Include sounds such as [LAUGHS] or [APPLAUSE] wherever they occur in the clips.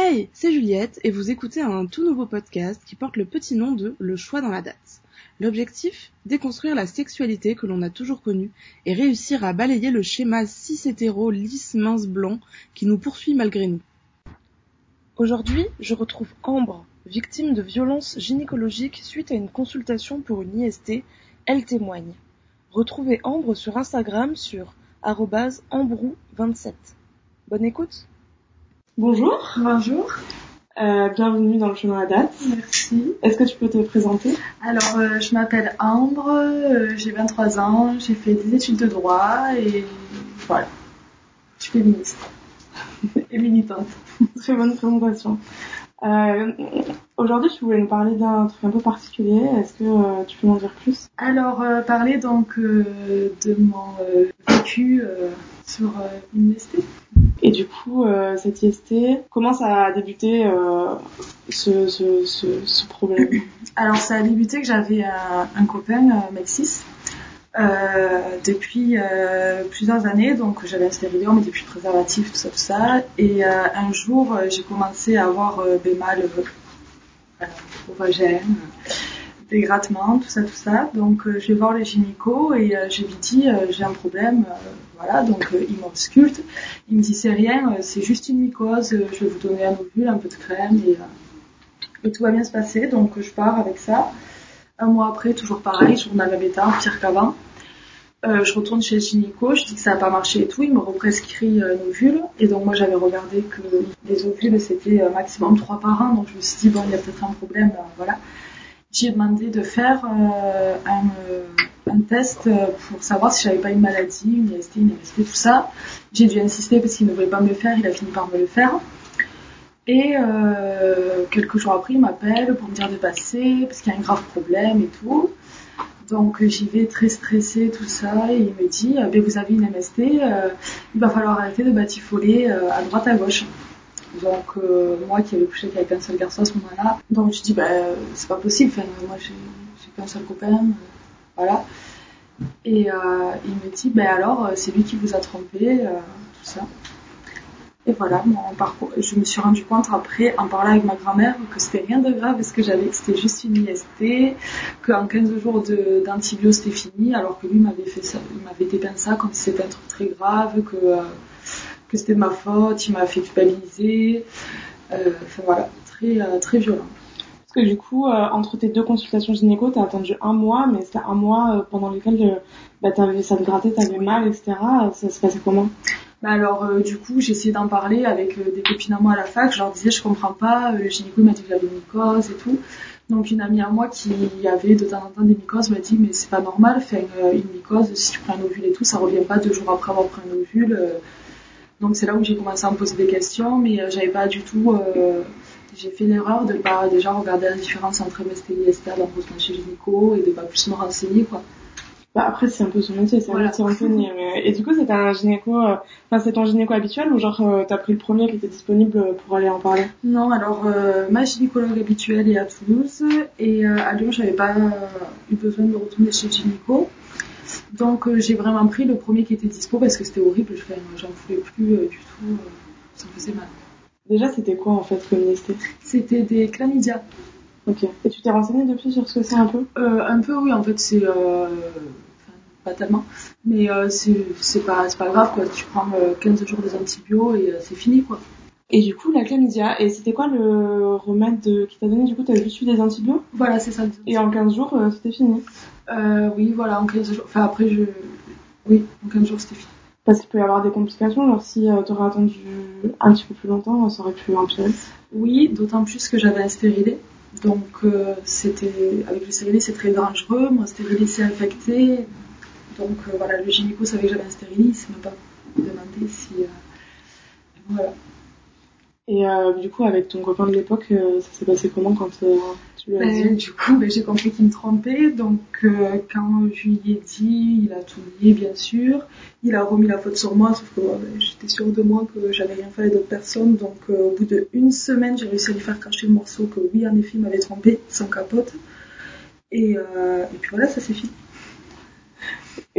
Hey, c'est Juliette et vous écoutez un tout nouveau podcast qui porte le petit nom de Le choix dans la date. L'objectif? Déconstruire la sexualité que l'on a toujours connue et réussir à balayer le schéma cis-hétéro lisse mince blanc qui nous poursuit malgré nous. Aujourd'hui, je retrouve Ambre, victime de violences gynécologiques suite à une consultation pour une IST. Elle témoigne. Retrouvez Ambre sur Instagram sur ambrou27. Bonne écoute Bonjour. Bonjour. Euh, bienvenue dans le chemin à date. Merci. Est-ce que tu peux te présenter? Alors, euh, je m'appelle Ambre, euh, j'ai 23 ans, j'ai fait des études de droit et voilà. Je suis féministe [LAUGHS] et militante. Très bonne présentation. Aujourd'hui, tu voulais nous parler d'un truc un peu particulier. Est-ce que tu peux m'en dire plus? Alors, parler donc de mon vécu sur une. Et du coup, cette IST, comment ça a débuté ce, ce, problème? Alors, ça a débuté que j'avais un, un, copain, Maxis, euh, depuis euh, plusieurs années, donc j'avais un stérilet, on mettait plus de préservatif, tout ça, tout ça. Et euh, un jour, j'ai commencé à avoir des mal au vagin, des grattements, tout ça, tout ça. Donc je vais voir le gynéco et je lui dis j'ai un problème, voilà. Donc il m'ausculte, il me dit c'est rien, c'est juste une mycose, je vais vous donner un ovule, un peu de crème et, tout va bien se passer. Donc je pars avec ça. Un mois après, toujours pareil, journal à bêta, pire qu'avant. Euh, je retourne chez le gynéco, je dis que ça n'a pas marché et tout, il me represcrit euh, un ovule. Et donc moi j'avais regardé que les ovules c'était euh, maximum 3 par an, donc je me suis dit bon il y a peut-être un problème, euh, voilà. J'ai demandé de faire euh, un, un, test pour savoir si j'avais pas une maladie, une IST, une MST, tout ça. J'ai dû insister parce qu'il ne voulait pas me le faire, il a fini par me le faire. Et quelques jours après il m'appelle pour me dire de passer parce qu'il y a un grave problème et tout. Donc j'y vais très stressée, tout ça, et il me dit, euh, ben, vous avez une MST, euh, il va falloir arrêter de batifoler euh, à droite à gauche. Donc moi qui avais couché qu'avec un seul garçon à ce moment-là, donc je dis, ben c'est pas possible, moi j'ai qu'un seul copain, voilà. Et il me dit, ben alors c'est lui qui vous a trompé, tout ça. Et voilà, parcours. Je me suis rendu compte après, en parlant avec ma grand-mère, que c'était rien de grave parce que j'avais, c'était juste une IST, qu'en 15 jours d'antibio c'était fini, alors que lui m'avait fait ça, m'avait dépeint ça comme si c'était un truc très grave, que, euh, que c'était de ma faute, il m'a fait culpabiliser. Euh, enfin voilà, très, euh, très violent. Parce que du coup, euh, entre tes deux consultations gynéco, t'as attendu un mois, mais c'était un mois pendant lequel bah, avais, ça te grattait, t'avais mal, etc. Ça se passait comment? Bah alors euh, du coup j'ai essayé d'en parler avec euh, des copines à moi à la fac, je leur disais je comprends pas, euh, le gynéco m'a dit que j'avais une mycose et tout. Donc une amie à moi qui avait de temps en temps des mycoses m'a dit mais c'est pas normal, faire une mycose, si tu prends un ovule et tout, ça revient pas deux jours après avoir pris un ovule. Donc c'est là où j'ai commencé à me poser des questions, mais j'avais pas du tout j'ai fait l'erreur de pas déjà regarder la différence entre MST et IST dans le chez gynéco et de pas plus me renseigner quoi. Bah après c'est un peu son métier, c'est un métier renseigné. Et du coup c'était un gynéco, euh, enfin c'est ton gynéco habituel ou genre euh, t'as pris le premier qui était disponible pour aller en parler? Non alors euh, ma gynécologue habituelle est à Toulouse et à Lyon j'avais pas eu besoin de retourner chez le gynéco. Donc j'ai vraiment pris le premier qui était dispo parce que c'était horrible, j'en pouvais plus du tout, ça me faisait mal. Déjà c'était quoi en fait comme C'était des chlamydia. Ok. Et tu t'es renseigné depuis sur ce que c'est un peu? Euh, Un peu, oui. En fait, c'est euh, pas tellement, mais euh, c'est pas pas grave quoi. Tu prends 15 jours des antibiotiques et c'est fini quoi. Et du coup, la chlamydia, et c'était quoi le remède qui t'a donné Du coup, t'avais juste eu des antibiotiques? Voilà, c'est ça. Et en 15 jours, c'était fini Oui, voilà, en 15 jours. Enfin, après, je. Oui, en 15 jours, c'était fini. Parce qu'il peut y avoir des complications, alors si tu aurais attendu un petit peu plus longtemps, ça aurait pu empirer. Oui, d'autant plus que j'avais un stérilet. Donc euh, c'était avec le stérilet c'est très dangereux, mon stérilet s'est infecté. Donc euh, voilà, le gynéco savait que j'avais un stérilet, il s'est même pas demandé si euh, voilà. Et du coup avec ton copain de l'époque, ça s'est passé comment quand ben, du coup, ben, j'ai compris qu'il me trompait. Donc, euh, quand je lui ai dit, il a tout nié, bien sûr. Il a remis la faute sur moi, sauf que ben, j'étais sûre de moi que j'avais rien fait à d'autres personnes. Donc, euh, au bout d'une semaine, j'ai réussi à lui faire cacher le morceau que oui, en effet, il m'avait trompé, sans capote. Et, euh, et puis voilà, ça s'est fini.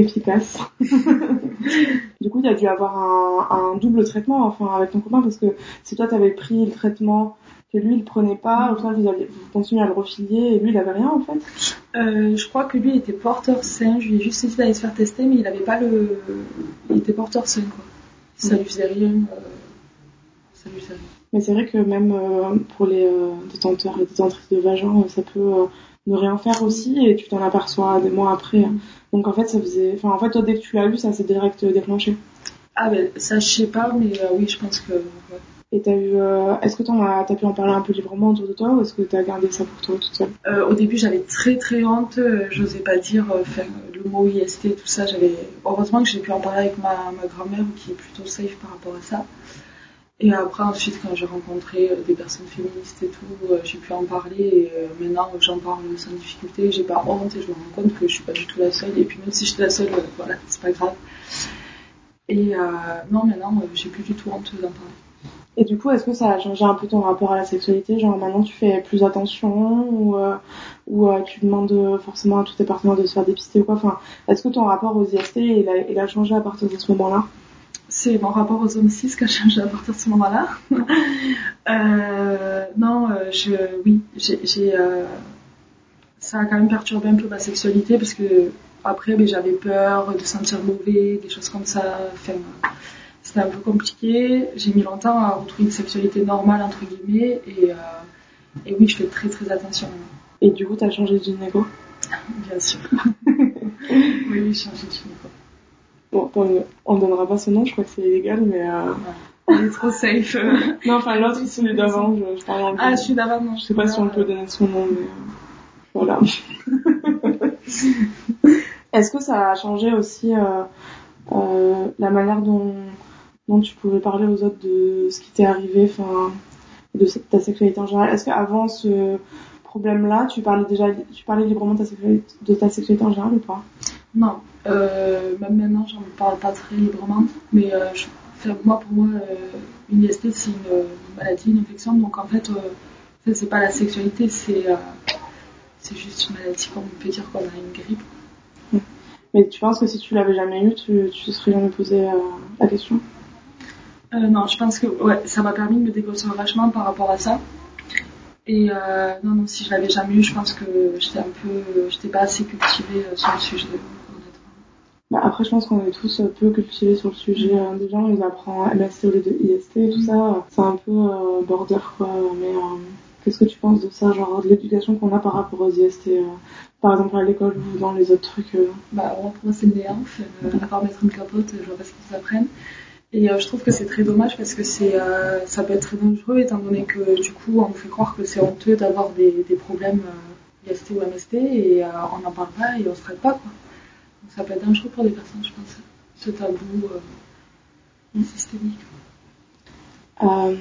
Efficace. [LAUGHS] du coup, il y a dû avoir un, un, double traitement, enfin, avec ton copain, parce que si toi t'avais pris le traitement que lui il prenait pas, au final vous, avez, vous continuez à le refilier et lui il avait rien en fait euh, Je crois que lui il était porteur sain, je lui ai juste dit d'aller se faire tester, mais il avait pas le. Il était porteur sain quoi. Ça lui faisait rien. Euh... Ça lui faisait rien. Mais c'est vrai que même euh, pour les euh, détenteurs et détentrices de vagin, ça peut ne rien faire aussi et tu t'en aperçois des mois après. Donc en fait, ça faisait. Enfin, en fait, toi, dès que tu l'as eu, ça s'est direct déclenché. Ah, ben ça, je sais pas, mais euh, oui, je pense que. Et t'as eu. Euh, est-ce que t'en as, pu en parler un peu librement autour de toi ou est-ce que t'as gardé ça pour toi toute seule? Euh, Au début, j'avais très très honte. J'osais pas dire le mot IST, tout ça. J'avais. Heureusement que j'ai pu en parler avec ma, ma grand-mère qui est plutôt safe par rapport à ça. Et après, ensuite, quand j'ai rencontré euh, des personnes féministes et tout, euh, j'ai pu en parler. Et euh, maintenant, j'en parle sans difficulté. J'ai pas honte et je me rends compte que je suis pas du tout la seule. Et puis, même si je suis la seule, voilà, c'est pas grave. Et non, maintenant, j'ai plus du tout honte d'en parler. Et du coup, est-ce que ça a changé un peu ton rapport à la sexualité? Genre maintenant tu fais plus attention ou, ou tu demandes forcément à tous tes partenaires de se faire dépister ou quoi? Enfin, est-ce que ton rapport aux IST il a, il a changé à partir de ce moment-là? C'est mon rapport aux hommes cis qui a changé à partir de ce moment-là. [LAUGHS] euh, non, euh, je, oui, j'ai, euh, ça a quand même perturbé un peu ma sexualité parce que après, ben, j'avais peur de sentir mauvais, des choses comme ça. Enfin, c'était un peu compliqué. J'ai mis longtemps à retrouver une sexualité normale entre guillemets et, euh, et oui, je fais très très attention. Et du coup, t'as changé de gynéco? [LAUGHS] Bien sûr. [LAUGHS] oui, oui, j'ai changé de gynéco. Bon, on, donnera pas ce nom, je crois que c'est illégal, mais. Euh... On est trop safe. [LAUGHS] non, enfin l'autre, celui d'avant, je, je parle en Ah, celui d'avant, non. Je sais pas si on peut donner son nom, mais. Voilà. [LAUGHS] Est-ce que ça a changé aussi euh, euh, la manière dont, dont tu pouvais parler aux autres de ce qui t'est arrivé, enfin, de ta sexualité en général? Est-ce qu'avant ce problème-là, tu parlais déjà, tu parlais librement de ta sexualité, de ta sexualité en général ou pas? Non, même maintenant, j'en parle pas très librement, mais euh, je, moi, pour moi, euh, une IST, c'est une, maladie, une infection, donc en fait, euh, c'est pas la sexualité, c'est euh, c'est juste une maladie, comme on peut dire qu'on a une grippe. Mais tu penses que si tu l'avais jamais eu, tu, tu serais jamais posé la question? Non, je pense que ouais, ça m'a permis de me dégrossir vachement par rapport à ça. Et non, non, si je l'avais jamais eu, je pense que j'étais un peu, j'étais pas assez cultivée sur le sujet. Bah après, je pense qu'on est tous peu cultivés sur le sujet. Hein. Déjà, on nous apprend MST au lieu de IST et tout ça. C'est un peu euh, border, quoi. Mais euh, qu'est-ce que tu penses de ça, genre de l'éducation qu'on a par rapport aux IST euh, Par exemple, à l'école ou dans les autres trucs Bah, pour moi, c'est le néant. à part mettre une capote, je vois pas ce qu'ils apprennent. Et je trouve que c'est très dommage parce que c'est, ça peut être très dangereux étant donné que du coup, on nous fait croire que c'est honteux d'avoir des, des problèmes IST ou MST et on n'en parle pas et on se traite pas, quoi ça peut être dangereux pour des personnes, je pense, ce tabou euh, systémique. Euh,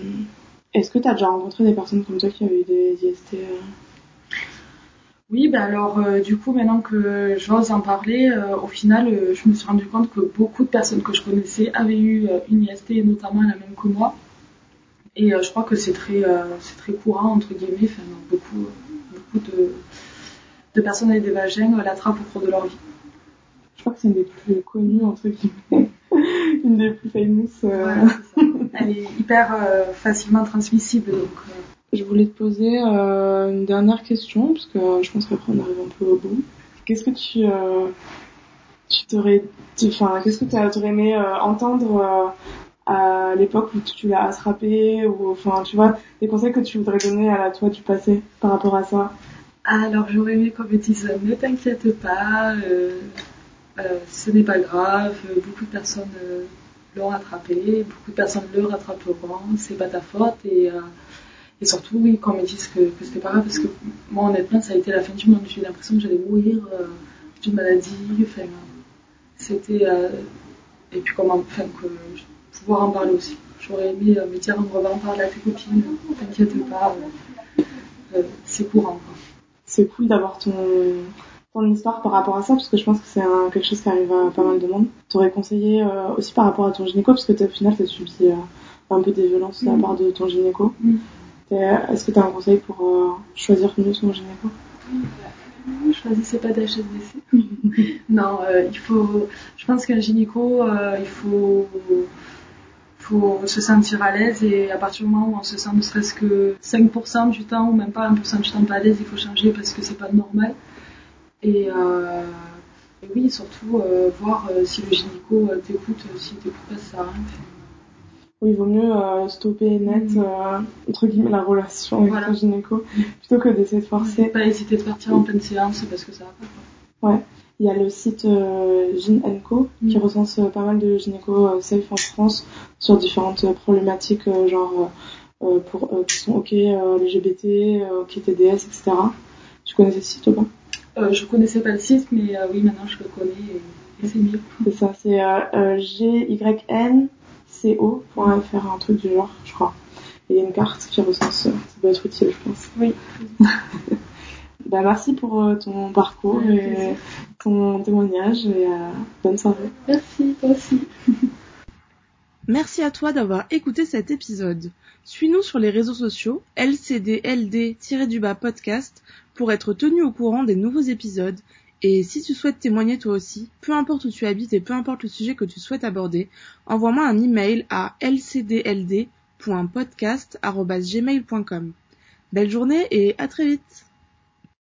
Est-ce que tu as déjà rencontré des personnes comme toi qui avaient eu des IST euh? Oui, ben alors du coup maintenant que j'ose en parler, au final je me suis rendu compte que beaucoup de personnes que je connaissais avaient eu une IST, notamment la même que moi. Et je crois que c'est très, c'est très courant entre guillemets, enfin, beaucoup, beaucoup de, de personnes avec des vagins l'attrapent au cours de leur vie crois que c'est une des plus connues, entre guillemets. [LAUGHS] une des plus famous. Euh. Elle est hyper euh, facilement transmissible. Donc, euh. Je voulais te poser une dernière question, parce que je pense qu'après on arrive un peu au bout. Qu'est-ce que tu, tu t'aurais, enfin, qu'est-ce que tu aurais aimé entendre à l'époque où tu l'as attrapé, ou enfin, tu vois, des conseils que tu voudrais donner à la toi du passé par rapport à ça? Alors j'aurais aimé qu'on me dise ne t'inquiète pas, euh, ce n'est pas grave, beaucoup de personnes euh, l'ont rattrapé, beaucoup de personnes le rattraperont, c'est pas ta faute et, euh, et surtout oui qu'on me dise que, que c'était pas grave parce que moi honnêtement ça a été la fin du monde, j'ai l'impression que j'allais mourir d'une maladie, enfin c'était et puis comment, enfin que pouvoir en parler aussi. J'aurais aimé me dire on va en parler à tes copines, t'inquiète pas, c'est courant. C'est cool d'avoir ton ton histoire par rapport à ça parce que je pense que c'est quelque chose qui arrive à pas mal de monde. T'aurais conseillé euh, aussi par rapport à ton gynéco parce que au final t'as subi euh, un peu des violences de la mm. part de ton gynéco. Mm. Est-ce que tu as un conseil pour euh, choisir mieux son gynéco? Choisissez pas d'HSBC. [LAUGHS] non, il faut. Je pense qu'un gynéco, il faut faut se sentir à l'aise et à partir du moment où on se sent ne serait-ce que 5% du temps ou même pas 1% du temps pas à l'aise, il faut changer parce que c'est pas normal. Et, euh, oui, surtout euh, voir euh, si le gynéco t'écoute, s'il t'écoute pas, ça sert Oui, il vaut mieux stopper net, mm. entre guillemets, la relation avec le gynéco plutôt que d'essayer de forcer. Pas hésiter de partir en pleine séance parce que ça va pas. Quoi. Ouais. Il y a le site euh, qui mm. recense euh, pas mal de gynéco euh, safe en France sur différentes problématiques genre pour qui sont OK LGBT, OK TDS, etc. Tu connais ce site ou pas? Je connaissais pas le site, mais oui maintenant je le connais et, c'est mieux. C'est ça, c'est gynco.fr, un truc du genre, je crois. Et il y a une carte qui recense, ça peut être utile, je pense. Oui. [LAUGHS] bah, merci pour ton parcours et ton témoignage et euh, bonne soirée. Merci, toi aussi. [LAUGHS] Merci à toi d'avoir écouté cet épisode. Suis-nous sur les réseaux sociaux LCDLD-du-bas podcast pour être tenu au courant des nouveaux épisodes. Et si tu souhaites témoigner toi aussi, peu importe où tu habites et peu importe le sujet que tu souhaites aborder, envoie-moi un email à lcdld.podcast.gmail.com. Belle journée et à très vite